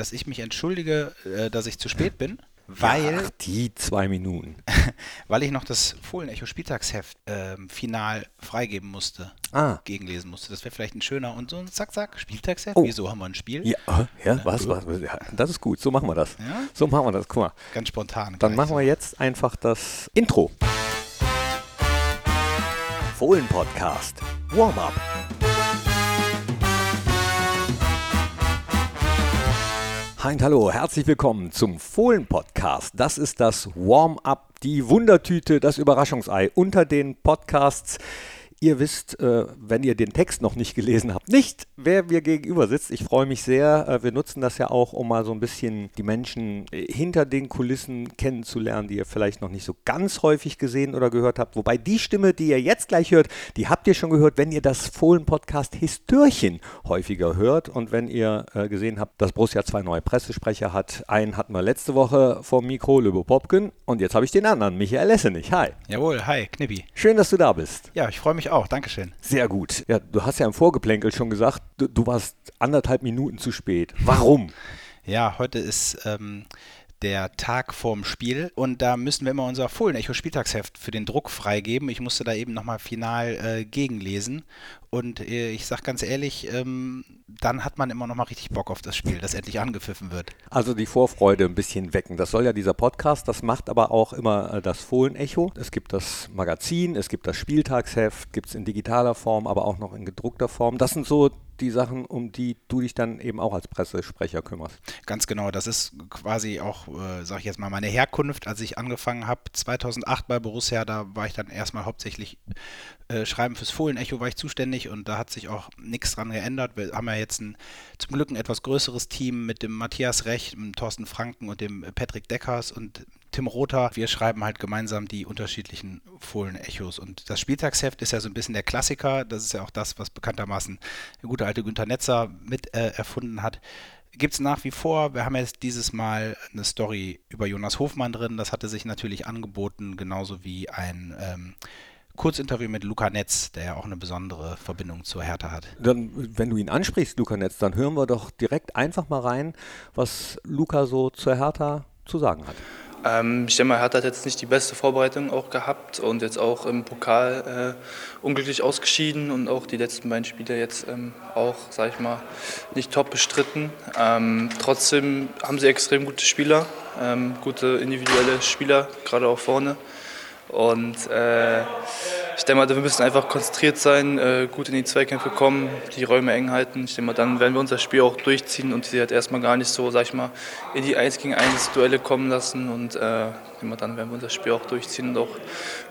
dass ich mich entschuldige, äh, dass ich zu spät bin, weil, Ach, die zwei Minuten. weil ich noch das Fohlen-Echo Spieltagsheft ähm, final freigeben musste, Ah. gegenlesen musste. Das wäre vielleicht ein schöner und so ein Zack-Zack Spieltagsheft. Oh. Wieso haben wir ein Spiel? Ja, äh, ja was, was, ja, das ist gut. So machen wir das. Ja? So machen wir das. Guck mal. Ganz spontan. Dann machen so. wir jetzt einfach das Intro. Fohlen Podcast. Warm-up. Und hallo, herzlich willkommen zum Fohlen Podcast. Das ist das Warm-up, die Wundertüte, das Überraschungsei unter den Podcasts. Ihr wisst, äh, wenn ihr den Text noch nicht gelesen habt, nicht, wer mir gegenüber sitzt. Ich freue mich sehr. Äh, wir nutzen das ja auch, um mal so ein bisschen die Menschen äh, hinter den Kulissen kennenzulernen, die ihr vielleicht noch nicht so ganz häufig gesehen oder gehört habt. Wobei die Stimme, die ihr jetzt gleich hört, die habt ihr schon gehört, wenn ihr das Fohlen-Podcast Histörchen häufiger hört und wenn ihr gesehen habt, dass Borussia zwei neue Pressesprecher hat. Einen hatten wir letzte Woche vom Mikro, Löbo Popken, und jetzt habe ich den anderen, Michael Lessenich. Hi. Jawohl, hi, Knippi. Schön, dass du da bist. Ja, ich freue mich auch. Dankeschön. Sehr gut. Ja, du hast ja im Vorgeplänkel schon gesagt, du, du warst anderthalb Minuten zu spät. Warum? Ja, heute ist ähm, der Tag vorm Spiel und da müssen wir immer unser Fohlen-Echo Spieltagsheft für den Druck freigeben. Ich musste da eben nochmal final äh, gegenlesen und äh, ich sag ganz ehrlich, ähm, dann hat man immer noch mal richtig Bock auf das Spiel, das endlich angepfiffen wird. Also die Vorfreude ein bisschen wecken. Das soll ja dieser Podcast, das macht aber auch immer äh, das Fohlen-Echo. Es gibt das Magazin, es gibt das Spieltagsheft, gibt es in digitaler Form, aber auch noch in gedruckter Form. Das sind so die Sachen, um die du dich dann eben auch als Pressesprecher kümmerst. Ganz genau, das ist quasi auch, äh, sag ich jetzt mal, meine Herkunft. Als ich angefangen habe, 2008 bei Borussia, da war ich dann erstmal hauptsächlich äh, Schreiben fürs Fohlen-Echo war ich zuständig und da hat sich auch nichts dran geändert. Wir haben ja jetzt ein, zum Glück ein etwas größeres Team mit dem Matthias Rech, dem Thorsten Franken und dem Patrick Deckers und Tim Rother. Wir schreiben halt gemeinsam die unterschiedlichen Fohlen-Echos. Und das Spieltagsheft ist ja so ein bisschen der Klassiker. Das ist ja auch das, was bekanntermaßen der gute alte Günter Netzer mit äh, erfunden hat gibt es nach wie vor. Wir haben jetzt dieses Mal eine Story über Jonas Hofmann drin. Das hatte sich natürlich angeboten, genauso wie ein ähm, Kurzinterview mit Luca Netz, der ja auch eine besondere Verbindung zur Hertha hat. Dann, wenn du ihn ansprichst, Luca Netz, dann hören wir doch direkt einfach mal rein, was Luca so zur Hertha zu sagen hat. Ähm, ich denke mal, Hertha hat jetzt nicht die beste Vorbereitung auch gehabt und jetzt auch im Pokal äh, unglücklich ausgeschieden und auch die letzten beiden Spiele jetzt ähm, auch, sage ich mal, nicht top bestritten. Ähm, trotzdem haben sie extrem gute Spieler, ähm, gute individuelle Spieler, gerade auch vorne. Und äh, ich denke mal, wir müssen einfach konzentriert sein, äh, gut in die Zweikämpfe kommen, die Räume eng halten. Ich denke mal, dann werden wir unser Spiel auch durchziehen und sie halt erstmal gar nicht so, sag ich mal, in die 1 gegen 1 Duelle kommen lassen. Und äh, mal, dann werden wir unser Spiel auch durchziehen und auch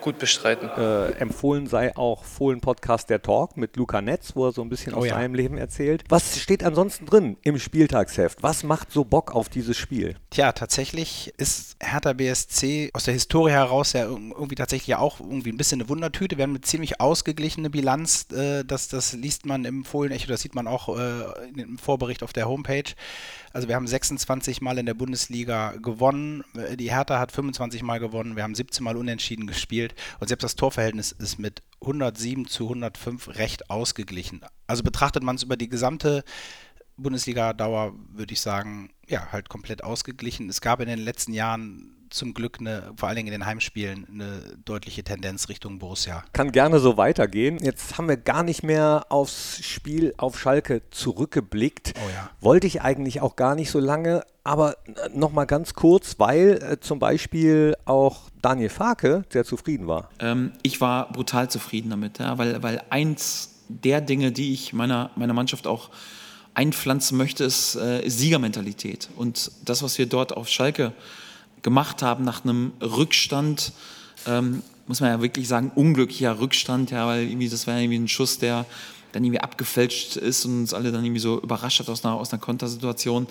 gut bestreiten. Äh, empfohlen sei auch Fohlen-Podcast Der Talk mit Luca Netz, wo er so ein bisschen aus Oh ja. seinem Leben erzählt. Was steht ansonsten drin im Spieltagsheft? Was macht so Bock auf dieses Spiel? Tja, tatsächlich ist Hertha BSC aus der Historie heraus ja irg- irgendwie tatsächlich ja auch irgendwie ein bisschen eine Wundertüte. Wir haben eine ziemlich ausgeglichene Bilanz. Äh, das, das liest man im Fohlen-Echo, das sieht man auch äh, im Vorbericht auf der Homepage. Also wir haben 26 Mal in der Bundesliga gewonnen. Äh, Die Hertha hat 25 Mal gewonnen. Wir haben 17 Mal unentschieden gespielt. Und selbst das Torverhältnis ist mit 107 zu 105 recht ausgeglichen. Also betrachtet man es über die gesamte Bundesliga-Dauer, würde ich sagen, ja, halt komplett ausgeglichen. Es gab in den letzten Jahren zum Glück eine, vor allen Dingen in den Heimspielen, eine deutliche Tendenz Richtung Borussia. Kann gerne so weitergehen. Jetzt haben wir gar nicht mehr aufs Spiel auf Schalke zurückgeblickt. Oh ja. Wollte ich eigentlich auch gar nicht so lange, aber nochmal ganz kurz, weil äh, zum Beispiel auch Daniel Farke sehr zufrieden war. Ähm, ich war brutal zufrieden damit, ja, weil, weil eins der Dinge, die ich meiner, meiner Mannschaft auch einpflanzen möchte, ist, äh, ist Siegermentalität. Und das, was wir dort auf Schalke gemacht haben nach einem Rückstand, ähm, muss man ja wirklich sagen, unglücklicher Rückstand, ja, weil irgendwie das war irgendwie ein Schuss, der dann irgendwie abgefälscht ist und uns alle dann irgendwie so überrascht hat aus einer, aus einer Kontersituation.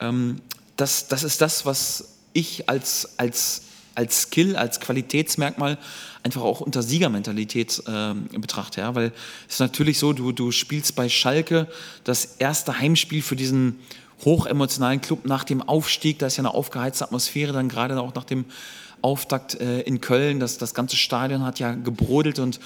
Ähm, das, das ist das, was ich als, als, als Skill, als Qualitätsmerkmal einfach auch unter Siegermentalität ähm, betrachte. Ja? Weil es ist natürlich so, du, du spielst bei Schalke das erste Heimspiel für diesen hochemotionalen Club nach dem Aufstieg. Da ist ja eine aufgeheizte Atmosphäre, dann gerade auch nach dem Auftakt äh, in Köln. Das, das ganze Stadion hat ja gebrodelt und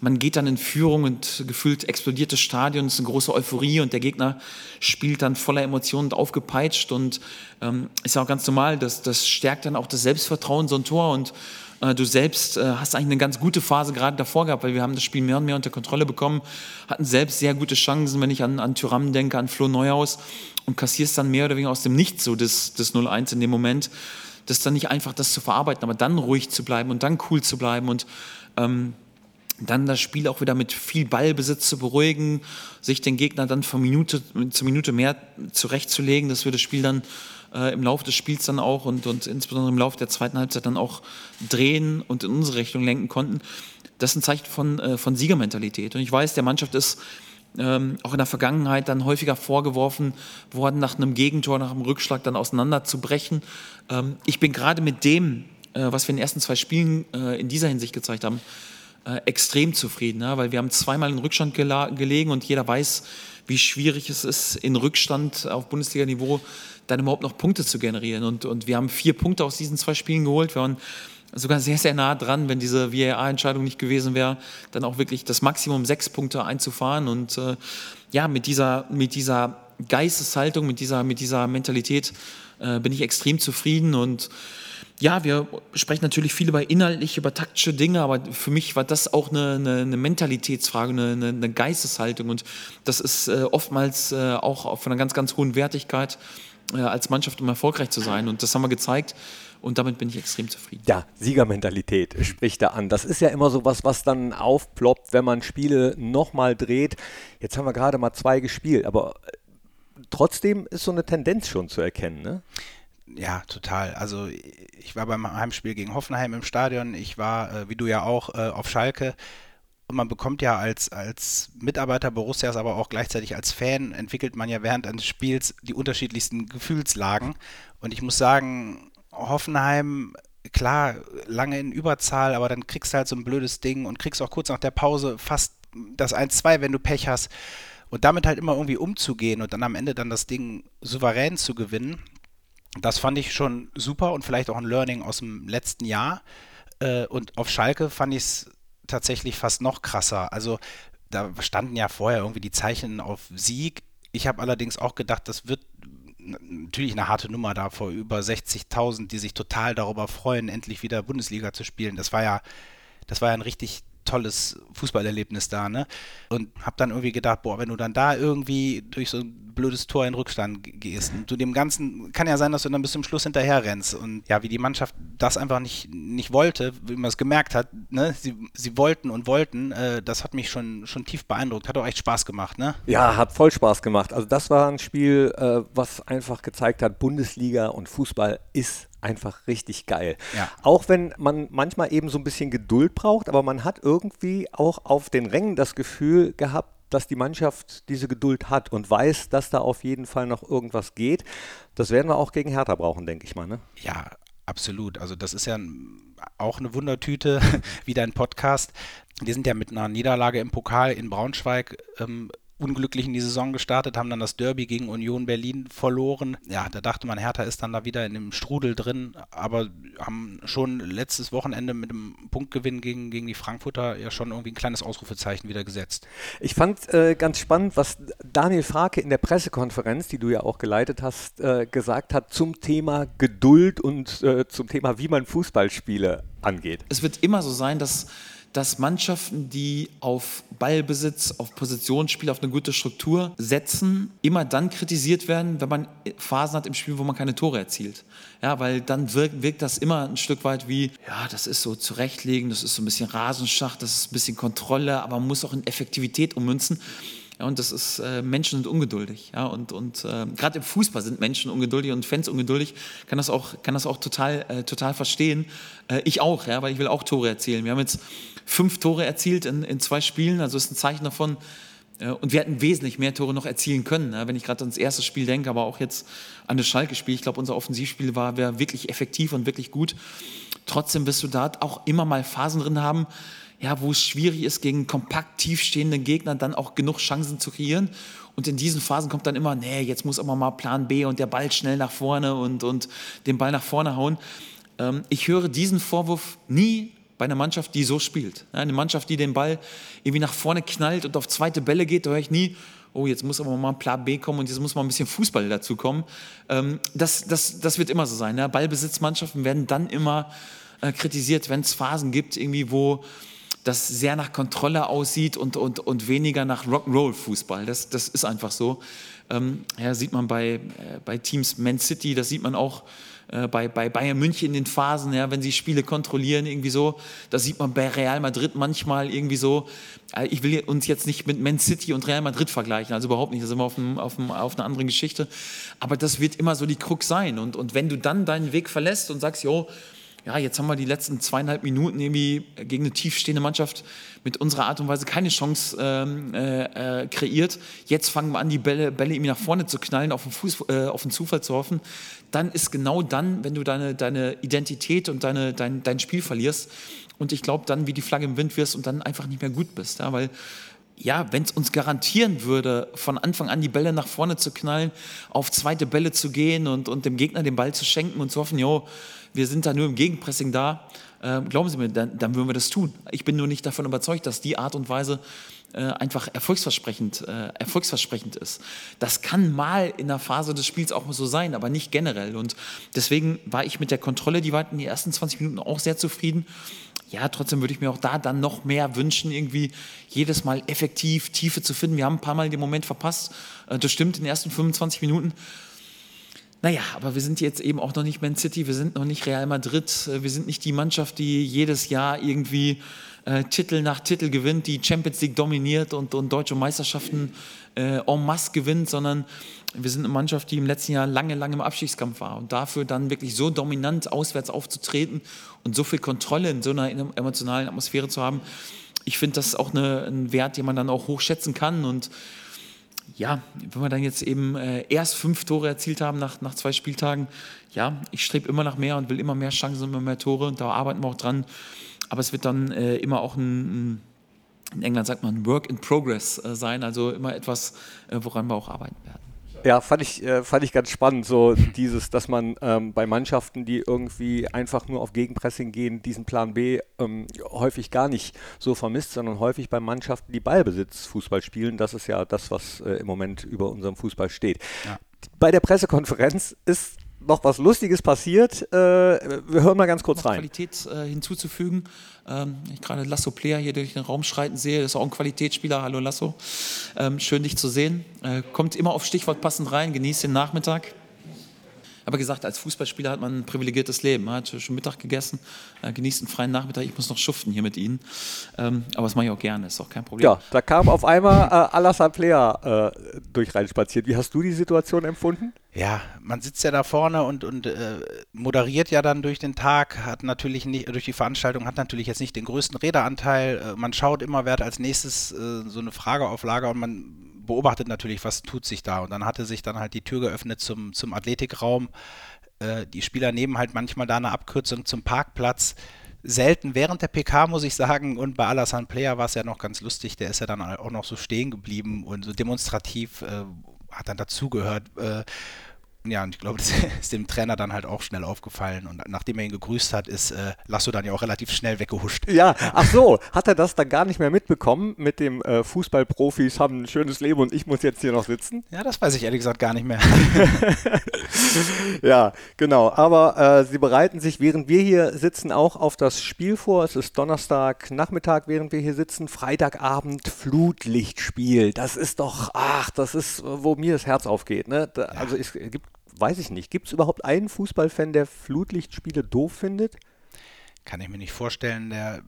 man geht dann in Führung und gefühlt explodiert das Stadion, es ist eine große Euphorie und der Gegner spielt dann voller Emotionen und aufgepeitscht und ähm, ist ja auch ganz normal, das, das stärkt dann auch das Selbstvertrauen, so ein Tor und du selbst äh, hast eigentlich eine ganz gute Phase gerade davor gehabt, weil wir haben das Spiel mehr und mehr unter Kontrolle bekommen, hatten selbst sehr gute Chancen, wenn ich an, an Tyram denke, an Flo Neuhaus und kassierst dann mehr oder weniger aus dem Nichts so das, das 0-1 in dem Moment. Das ist dann nicht einfach, das zu verarbeiten, aber dann ruhig zu bleiben und dann cool zu bleiben und ähm, dann das Spiel auch wieder mit viel Ballbesitz zu beruhigen, sich den Gegner dann von Minute zu Minute mehr zurechtzulegen, dass wir das Spiel dann äh, im Laufe des Spiels dann auch und, und insbesondere im Laufe der zweiten Halbzeit dann auch drehen und in unsere Richtung lenken konnten. Das ist ein Zeichen von, äh, von Siegermentalität. Und ich weiß, der Mannschaft ist ähm, auch in der Vergangenheit dann häufiger vorgeworfen worden, nach einem Gegentor, nach einem Rückschlag dann auseinanderzubrechen. Ähm, ich bin gerade mit dem, äh, was wir in den ersten zwei Spielen äh, in dieser Hinsicht gezeigt haben, äh, extrem zufrieden, ja, weil wir haben zweimal in Rückstand gelegen und jeder weiß, wie schwierig es ist, in Rückstand auf Bundesliga-Niveau dann überhaupt noch Punkte zu generieren. Und, und wir haben vier Punkte aus diesen zwei Spielen geholt. Wir waren sogar sehr, sehr nah dran, wenn diese VAR-Entscheidung nicht gewesen wäre, dann auch wirklich das Maximum sechs Punkte einzufahren. Und äh, ja, mit dieser, mit dieser Geisteshaltung, mit dieser, mit dieser Mentalität äh, bin ich extrem zufrieden und ja, wir sprechen natürlich viel über inhaltliche, über taktische Dinge, aber für mich war das auch eine, eine, eine Mentalitätsfrage, eine, eine, Geisteshaltung und das ist äh, oftmals äh, auch von einer ganz, ganz hohen Wertigkeit äh, als Mannschaft, um erfolgreich zu sein und das haben wir gezeigt und damit bin ich extrem zufrieden. Ja, Siegermentalität spricht da an. Das ist ja immer so was, was dann aufploppt, wenn man Spiele nochmal dreht. Jetzt haben wir gerade mal zwei gespielt, aber äh, trotzdem ist so eine Tendenz schon zu erkennen, ne? Ja, total. Also ich war beim Heimspiel gegen Hoffenheim im Stadion. Ich war, äh, wie du ja auch, äh, auf Schalke. Und man bekommt ja als, als Mitarbeiter Borussias, aber auch gleichzeitig als Fan, entwickelt man ja während eines Spiels die unterschiedlichsten Gefühlslagen. Und ich muss sagen, Hoffenheim, klar, lange in Überzahl, aber dann kriegst du halt so ein blödes Ding und kriegst auch kurz nach der Pause fast das 1-2, wenn du Pech hast. Und damit halt immer irgendwie umzugehen und dann am Ende dann das Ding souverän zu gewinnen, das fand ich schon super und vielleicht auch ein Learning aus dem letzten Jahr. Äh, und auf Schalke fand ich es tatsächlich fast noch krasser. Also da standen ja vorher irgendwie die Zeichen auf Sieg. Ich habe allerdings auch gedacht, das wird natürlich eine harte Nummer da vor über 60.000, die sich total darüber freuen, endlich wieder Bundesliga zu spielen. Das war ja, das war ja ein richtig tolles Fußballerlebnis da, ne? Und hab dann irgendwie gedacht, boah, wenn du dann da irgendwie durch so ein blödes Tor in Rückstand gehst und du dem Ganzen, kann ja sein, dass du dann bis zum Schluss hinterher rennst und ja, wie die Mannschaft das einfach nicht, nicht wollte, wie man es gemerkt hat, ne? Sie, sie wollten und wollten, äh, das hat mich schon, schon tief beeindruckt, hat auch echt Spaß gemacht, ne? Ja, hat voll Spaß gemacht. Also das war ein Spiel, äh, was einfach gezeigt hat, Bundesliga und Fußball ist einfach richtig geil. Ja. Auch wenn man manchmal eben so ein bisschen Geduld braucht, aber man hat irgendwie auch auf den Rängen das Gefühl gehabt, dass die Mannschaft diese Geduld hat und weiß, dass da auf jeden Fall noch irgendwas geht. Das werden wir auch gegen Hertha brauchen, denke ich mal. Ne? Ja, absolut. Also das ist ja auch eine Wundertüte, wie dein Podcast. Die sind ja mit einer Niederlage im Pokal in Braunschweig ähm, unglücklich in die Saison gestartet, haben dann das Derby gegen Union Berlin verloren. Ja, da dachte man, Hertha ist dann da wieder in dem Strudel drin, aber haben schon letztes Wochenende mit dem Punktgewinn gegen, gegen die Frankfurter ja schon irgendwie ein kleines Ausrufezeichen wieder gesetzt. Ich fand äh, ganz spannend, was Daniel Farke in der Pressekonferenz, die du ja auch geleitet hast, äh, gesagt hat zum Thema Geduld und äh, zum Thema, wie man Fußballspiele angeht. Es wird immer so sein, dass dass Mannschaften, die auf Ballbesitz, auf Positionsspiel, auf eine gute Struktur setzen, immer dann kritisiert werden, wenn man Phasen hat im Spiel, wo man keine Tore erzielt. Ja, weil dann wirkt, wirkt das immer ein Stück weit wie, ja, das ist so zurechtlegen, das ist so ein bisschen Rasenschacht, das ist ein bisschen Kontrolle, aber man muss auch in Effektivität ummünzen. Ja, und das ist, äh, Menschen sind ungeduldig. Ja, und und äh, gerade im Fußball sind Menschen ungeduldig und Fans ungeduldig. Kann das auch, kann das auch total, äh, total verstehen. Äh, ich auch, ja, weil ich will auch Tore erzielen. Wir haben jetzt fünf Tore erzielt in, in zwei Spielen, also ist ein Zeichen davon. Äh, und wir hätten wesentlich mehr Tore noch erzielen können. Ja, wenn ich gerade ans erste Spiel denke, aber auch jetzt an das Schalke-Spiel. Ich glaube, unser Offensivspiel war, war wirklich effektiv und wirklich gut. Trotzdem wirst du da auch immer mal Phasen drin haben, ja, wo es schwierig ist, gegen kompakt tiefstehende Gegner dann auch genug Chancen zu kreieren. Und in diesen Phasen kommt dann immer, nee, jetzt muss aber mal Plan B und der Ball schnell nach vorne und, und den Ball nach vorne hauen. Ähm, ich höre diesen Vorwurf nie bei einer Mannschaft, die so spielt. Eine Mannschaft, die den Ball irgendwie nach vorne knallt und auf zweite Bälle geht, da höre ich nie, oh, jetzt muss aber mal ein Plan B kommen und jetzt muss mal ein bisschen Fußball dazu kommen. Ähm, das, das, das wird immer so sein. Ballbesitzmannschaften werden dann immer äh, kritisiert, wenn es Phasen gibt, irgendwie, wo das sehr nach Kontrolle aussieht und, und, und weniger nach Rock'n'Roll-Fußball. Das, das ist einfach so. Ähm, ja, sieht man bei, äh, bei Teams Man City, das sieht man auch äh, bei, bei Bayern München in den Phasen, ja, wenn sie Spiele kontrollieren, irgendwie so. Das sieht man bei Real Madrid manchmal irgendwie so. Äh, ich will uns jetzt nicht mit Man City und Real Madrid vergleichen, also überhaupt nicht, da sind wir auf, einem, auf, einem, auf einer anderen Geschichte. Aber das wird immer so die Krux sein. Und, und wenn du dann deinen Weg verlässt und sagst, jo, ja, jetzt haben wir die letzten zweieinhalb Minuten irgendwie gegen eine tiefstehende Mannschaft mit unserer Art und Weise keine Chance ähm, äh, äh, kreiert. Jetzt fangen wir an, die Bälle, Bälle irgendwie nach vorne zu knallen, auf den, Fuß, äh, auf den Zufall zu hoffen. Dann ist genau dann, wenn du deine, deine Identität und deine, dein, dein Spiel verlierst und ich glaube dann, wie die Flagge im Wind wirst und dann einfach nicht mehr gut bist. Ja, weil ja, wenn es uns garantieren würde, von Anfang an die Bälle nach vorne zu knallen, auf zweite Bälle zu gehen und, und dem Gegner den Ball zu schenken und zu hoffen, jo, wir sind da nur im Gegenpressing da, äh, glauben Sie mir, dann, dann, würden wir das tun. Ich bin nur nicht davon überzeugt, dass die Art und Weise äh, einfach erfolgsversprechend, äh, erfolgsversprechend ist. Das kann mal in der Phase des Spiels auch so sein, aber nicht generell. Und deswegen war ich mit der Kontrolle, die war in den ersten 20 Minuten auch sehr zufrieden. Ja, trotzdem würde ich mir auch da dann noch mehr wünschen, irgendwie jedes Mal effektiv Tiefe zu finden. Wir haben ein paar Mal den Moment verpasst. Äh, das stimmt, in den ersten 25 Minuten naja, aber wir sind jetzt eben auch noch nicht Man City, wir sind noch nicht Real Madrid, äh, wir sind nicht die Mannschaft, die jedes Jahr irgendwie äh, Titel nach Titel gewinnt, die Champions League dominiert und, und deutsche Meisterschaften äh, en masse gewinnt, sondern wir sind eine Mannschaft, die im letzten Jahr lange, lange im Abstiegskampf war. Und dafür dann wirklich so dominant auswärts aufzutreten und so viel Kontrolle in so einer emotionalen Atmosphäre zu haben, ich finde, das ist auch eine, ein Wert, den man dann auch hochschätzen kann und ja, wenn wir dann jetzt eben äh, erst fünf Tore erzielt haben nach, nach zwei Spieltagen, ja, ich strebe immer nach mehr und will immer mehr Chancen und immer mehr Tore und da arbeiten wir auch dran. Aber es wird dann äh, immer auch ein, ein, in England sagt man Work in Progress äh, sein, also immer etwas, äh, woran wir auch arbeiten werden. Ja, fand ich, äh, fand ich ganz spannend, so dieses, dass man ähm, bei Mannschaften, die irgendwie einfach nur auf Gegenpressing gehen, diesen Plan B ähm, häufig gar nicht so vermisst, sondern häufig bei Mannschaften, die Ballbesitz Fußball spielen. Das ist ja das, was äh, im Moment über unserem Fußball steht. Ja. Bei der Pressekonferenz ist noch was Lustiges passiert. Äh, wir hören mal ganz kurz rein. Qualität äh, hinzuzufügen. Ähm, ich gerade Lasso Player hier durch den Raum schreiten sehe, das ist auch ein Qualitätsspieler. Hallo Lasso. Ähm, schön dich zu sehen. Äh, kommt immer auf Stichwort passend rein, genießt den Nachmittag aber gesagt, als Fußballspieler hat man ein privilegiertes Leben. Man hat schon Mittag gegessen, äh, genießt einen freien Nachmittag. Ich muss noch schuften hier mit Ihnen. Ähm, aber das mache ich auch gerne, ist auch kein Problem. Ja, da kam auf einmal äh, Alassane Player äh, durch reinspaziert. Wie hast du die Situation empfunden? Ja, man sitzt ja da vorne und, und äh, moderiert ja dann durch den Tag, hat natürlich nicht, durch die Veranstaltung hat natürlich jetzt nicht den größten Redeanteil. Äh, man schaut immer, wer hat als nächstes äh, so eine Frage auf Lager und man beobachtet natürlich, was tut sich da. Und dann hatte sich dann halt die Tür geöffnet zum, zum Athletikraum. Äh, die Spieler nehmen halt manchmal da eine Abkürzung zum Parkplatz. Selten während der PK, muss ich sagen. Und bei Alassane Player war es ja noch ganz lustig. Der ist ja dann auch noch so stehen geblieben und so demonstrativ äh, hat dann dazugehört. Äh, ja, und ich glaube, das ist dem Trainer dann halt auch schnell aufgefallen. Und nachdem er ihn gegrüßt hat, ist äh, Lasso dann ja auch relativ schnell weggehuscht. Ja, ach so, hat er das dann gar nicht mehr mitbekommen mit dem äh, Fußballprofis haben ein schönes Leben und ich muss jetzt hier noch sitzen? Ja, das weiß ich ehrlich gesagt gar nicht mehr. ja, genau. Aber äh, sie bereiten sich, während wir hier sitzen, auch auf das Spiel vor. Es ist Donnerstag Nachmittag, während wir hier sitzen. Freitagabend Flutlichtspiel. Das ist doch, ach, das ist, wo mir das Herz aufgeht. Ne? Da, ja. Also es gibt weiß ich nicht. Gibt es überhaupt einen Fußballfan, der Flutlichtspiele doof findet? Kann ich mir nicht vorstellen. Der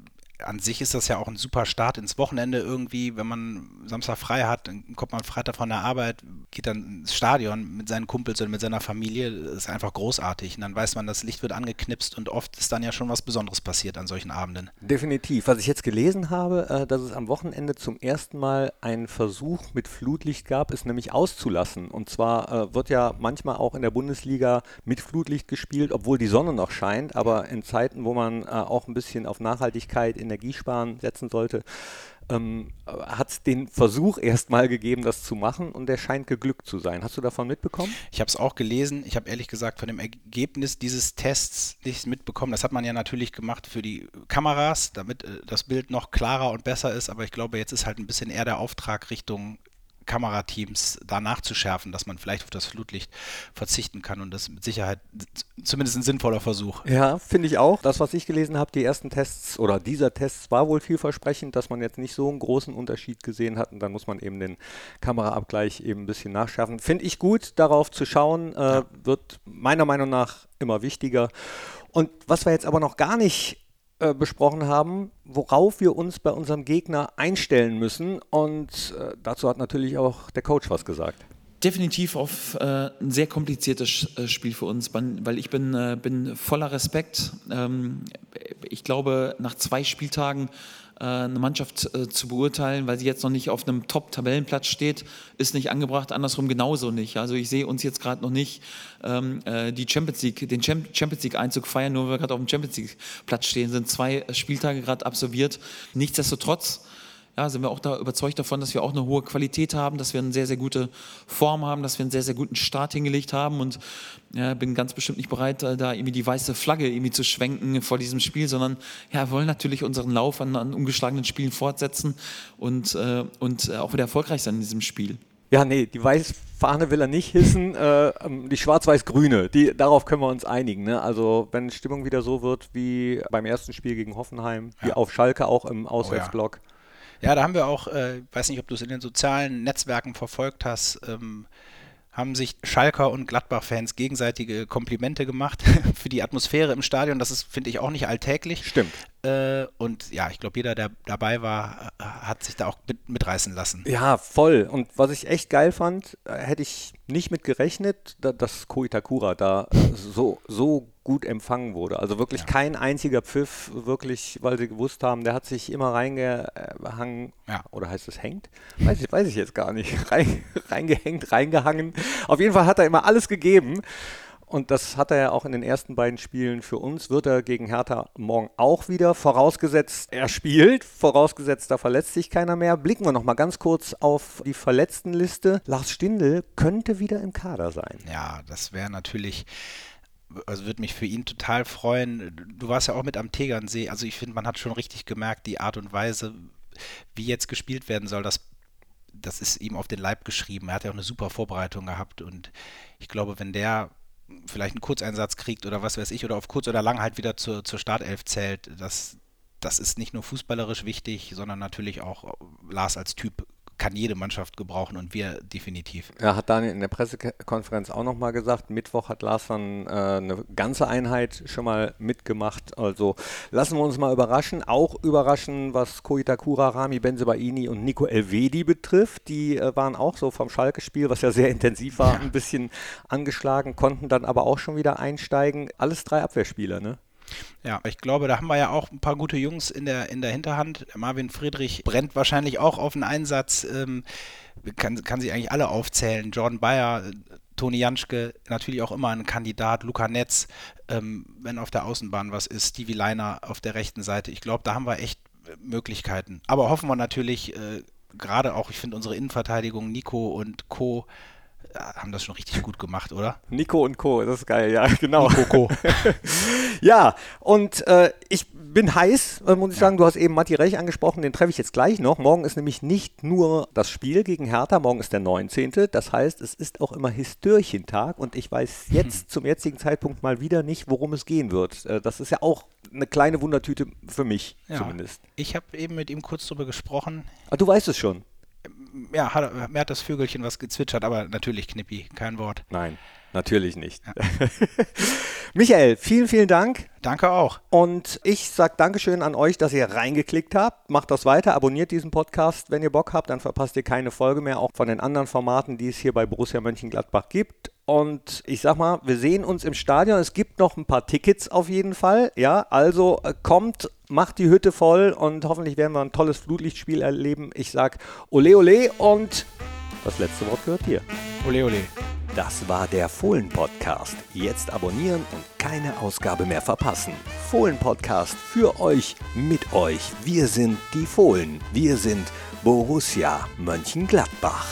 an sich ist das ja auch ein super Start ins Wochenende irgendwie, wenn man Samstag frei hat, dann kommt man Freitag von der Arbeit, geht dann ins Stadion mit seinen Kumpels oder mit seiner Familie, das ist einfach großartig. Und dann weiß man, das Licht wird angeknipst und oft ist dann ja schon was Besonderes passiert an solchen Abenden. Definitiv. Was ich jetzt gelesen habe, äh, dass es am Wochenende zum ersten Mal einen Versuch mit Flutlicht gab, ist nämlich auszulassen. Und zwar äh, wird ja manchmal auch in der Bundesliga mit Flutlicht gespielt, obwohl die Sonne noch scheint, aber in Zeiten, wo man äh, auch ein bisschen auf Nachhaltigkeit in Energiesparen setzen sollte, ähm, hat es den Versuch erstmal gegeben, das zu machen und der scheint geglückt zu sein. Hast du davon mitbekommen? Ich habe es auch gelesen. Ich habe ehrlich gesagt von dem Ergebnis dieses Tests nichts mitbekommen. Das hat man ja natürlich gemacht für die Kameras, damit äh, das Bild noch klarer und besser ist. Aber ich glaube, jetzt ist halt ein bisschen eher der Auftrag Richtung Kamerateams da nachzuschärfen, dass man vielleicht auf das Flutlicht verzichten kann und das mit Sicherheit zumindest ein sinnvoller Versuch. Ja, finde ich auch. Das, was ich gelesen habe, die ersten Tests oder dieser Test war wohl vielversprechend, dass man jetzt nicht so einen großen Unterschied gesehen hat und dann muss man eben den Kameraabgleich eben ein bisschen nachschärfen. Finde ich gut, darauf zu schauen, äh, ja. wird meiner Meinung nach immer wichtiger. Und was wir jetzt aber noch gar nicht äh, besprochen haben, worauf wir uns bei unserem Gegner einstellen müssen. Und äh, dazu hat natürlich auch der Coach was gesagt. Definitiv auf äh, ein sehr kompliziertes äh, Spiel für uns, weil ich bin, äh, bin voller Respekt. Ähm, ich glaube, nach zwei Spieltagen eine Mannschaft äh, zu beurteilen, weil sie jetzt noch nicht auf einem Top-Tabellenplatz steht, ist nicht angebracht, andersrum genauso nicht. Also ich sehe uns jetzt gerade noch nicht ähm, äh, die Champions League, den Champions League-Einzug feiern, nur weil wir gerade auf dem Champions League-Platz stehen, sind zwei Spieltage gerade absolviert. Nichtsdestotrotz ja, sind wir auch da überzeugt davon, dass wir auch eine hohe Qualität haben, dass wir eine sehr, sehr gute Form haben, dass wir einen sehr, sehr guten Start hingelegt haben und ja, bin ganz bestimmt nicht bereit, da irgendwie die weiße Flagge irgendwie zu schwenken vor diesem Spiel, sondern ja, wollen natürlich unseren Lauf an, an ungeschlagenen Spielen fortsetzen und, äh, und auch wieder erfolgreich sein in diesem Spiel. Ja, nee, die Weißfahne will er nicht hissen, äh, ähm, die schwarz-weiß-grüne, darauf können wir uns einigen. Ne? Also wenn Stimmung wieder so wird wie beim ersten Spiel gegen Hoffenheim, ja. wie auf Schalke auch im Auswärtsblock. Oh, ja. Ja, da haben wir auch, äh, weiß nicht, ob du es in den sozialen Netzwerken verfolgt hast, ähm, haben sich Schalker und Gladbach-Fans gegenseitige Komplimente gemacht für die Atmosphäre im Stadion. Das ist, finde ich, auch nicht alltäglich. Stimmt. Äh, und ja, ich glaube, jeder, der dabei war, hat sich da auch mit, mitreißen lassen. Ja, voll. Und was ich echt geil fand, äh, hätte ich nicht mit gerechnet, dass Koitakura da so, so gut empfangen wurde. Also wirklich ja. kein einziger Pfiff, wirklich, weil sie gewusst haben, der hat sich immer reingehangen, ja. oder heißt es hängt? Weiß ich, weiß ich jetzt gar nicht. Rein, reingehängt, reingehangen. Auf jeden Fall hat er immer alles gegeben. Und das hat er ja auch in den ersten beiden Spielen für uns. Wird er gegen Hertha morgen auch wieder, vorausgesetzt er spielt, vorausgesetzt da verletzt sich keiner mehr. Blicken wir nochmal ganz kurz auf die Verletztenliste. Lars Stindl könnte wieder im Kader sein. Ja, das wäre natürlich also würde mich für ihn total freuen. Du warst ja auch mit am Tegernsee. Also ich finde, man hat schon richtig gemerkt, die Art und Weise, wie jetzt gespielt werden soll, das, das ist ihm auf den Leib geschrieben. Er hat ja auch eine super Vorbereitung gehabt und ich glaube, wenn der vielleicht einen Kurzeinsatz kriegt oder was weiß ich, oder auf kurz oder lang halt wieder zur, zur Startelf zählt, das, das ist nicht nur fußballerisch wichtig, sondern natürlich auch Lars als Typ kann jede Mannschaft gebrauchen und wir definitiv. Ja, hat Daniel in der Pressekonferenz auch nochmal gesagt, Mittwoch hat Lars dann äh, eine ganze Einheit schon mal mitgemacht. Also lassen wir uns mal überraschen. Auch überraschen, was Koitakura, Rami Benzebaini und Nico Elvedi betrifft. Die äh, waren auch so vom Schalke-Spiel, was ja sehr intensiv war, ja. ein bisschen angeschlagen, konnten dann aber auch schon wieder einsteigen. Alles drei Abwehrspieler, ne? Ja, ich glaube, da haben wir ja auch ein paar gute Jungs in der, in der Hinterhand. Marvin Friedrich brennt wahrscheinlich auch auf einen Einsatz. Ähm, kann, kann sie eigentlich alle aufzählen. Jordan Bayer, Toni Janschke, natürlich auch immer ein Kandidat. Luca Netz, ähm, wenn auf der Außenbahn was ist. Stevie Leiner auf der rechten Seite. Ich glaube, da haben wir echt Möglichkeiten. Aber hoffen wir natürlich, äh, gerade auch, ich finde unsere Innenverteidigung, Nico und Co., haben das schon richtig gut gemacht, oder? Nico und Co., das ist geil, ja, genau. Nico Co. ja, und äh, ich bin heiß, äh, muss ich ja. sagen. Du hast eben Matti Rech angesprochen, den treffe ich jetzt gleich noch. Morgen ist nämlich nicht nur das Spiel gegen Hertha, morgen ist der 19. Das heißt, es ist auch immer Histörchentag und ich weiß jetzt hm. zum jetzigen Zeitpunkt mal wieder nicht, worum es gehen wird. Äh, das ist ja auch eine kleine Wundertüte für mich ja. zumindest. Ich habe eben mit ihm kurz darüber gesprochen. Ah, du weißt es schon ja, hat, mir hat das Vögelchen was gezwitschert, aber natürlich Knippi, kein Wort. Nein, natürlich nicht. Ja. Michael, vielen, vielen Dank. Danke auch. Und ich sage Dankeschön an euch, dass ihr reingeklickt habt. Macht das weiter, abonniert diesen Podcast, wenn ihr Bock habt, dann verpasst ihr keine Folge mehr, auch von den anderen Formaten, die es hier bei Borussia Mönchengladbach gibt. Und ich sag mal, wir sehen uns im Stadion. Es gibt noch ein paar Tickets auf jeden Fall. Ja, also äh, kommt, macht die Hütte voll und hoffentlich werden wir ein tolles Flutlichtspiel erleben. Ich sag Ole Ole und das letzte Wort gehört dir. Ole Ole. Das war der Fohlen Podcast. Jetzt abonnieren und keine Ausgabe mehr verpassen. Fohlen Podcast für euch, mit euch. Wir sind die Fohlen. Wir sind Borussia Mönchengladbach.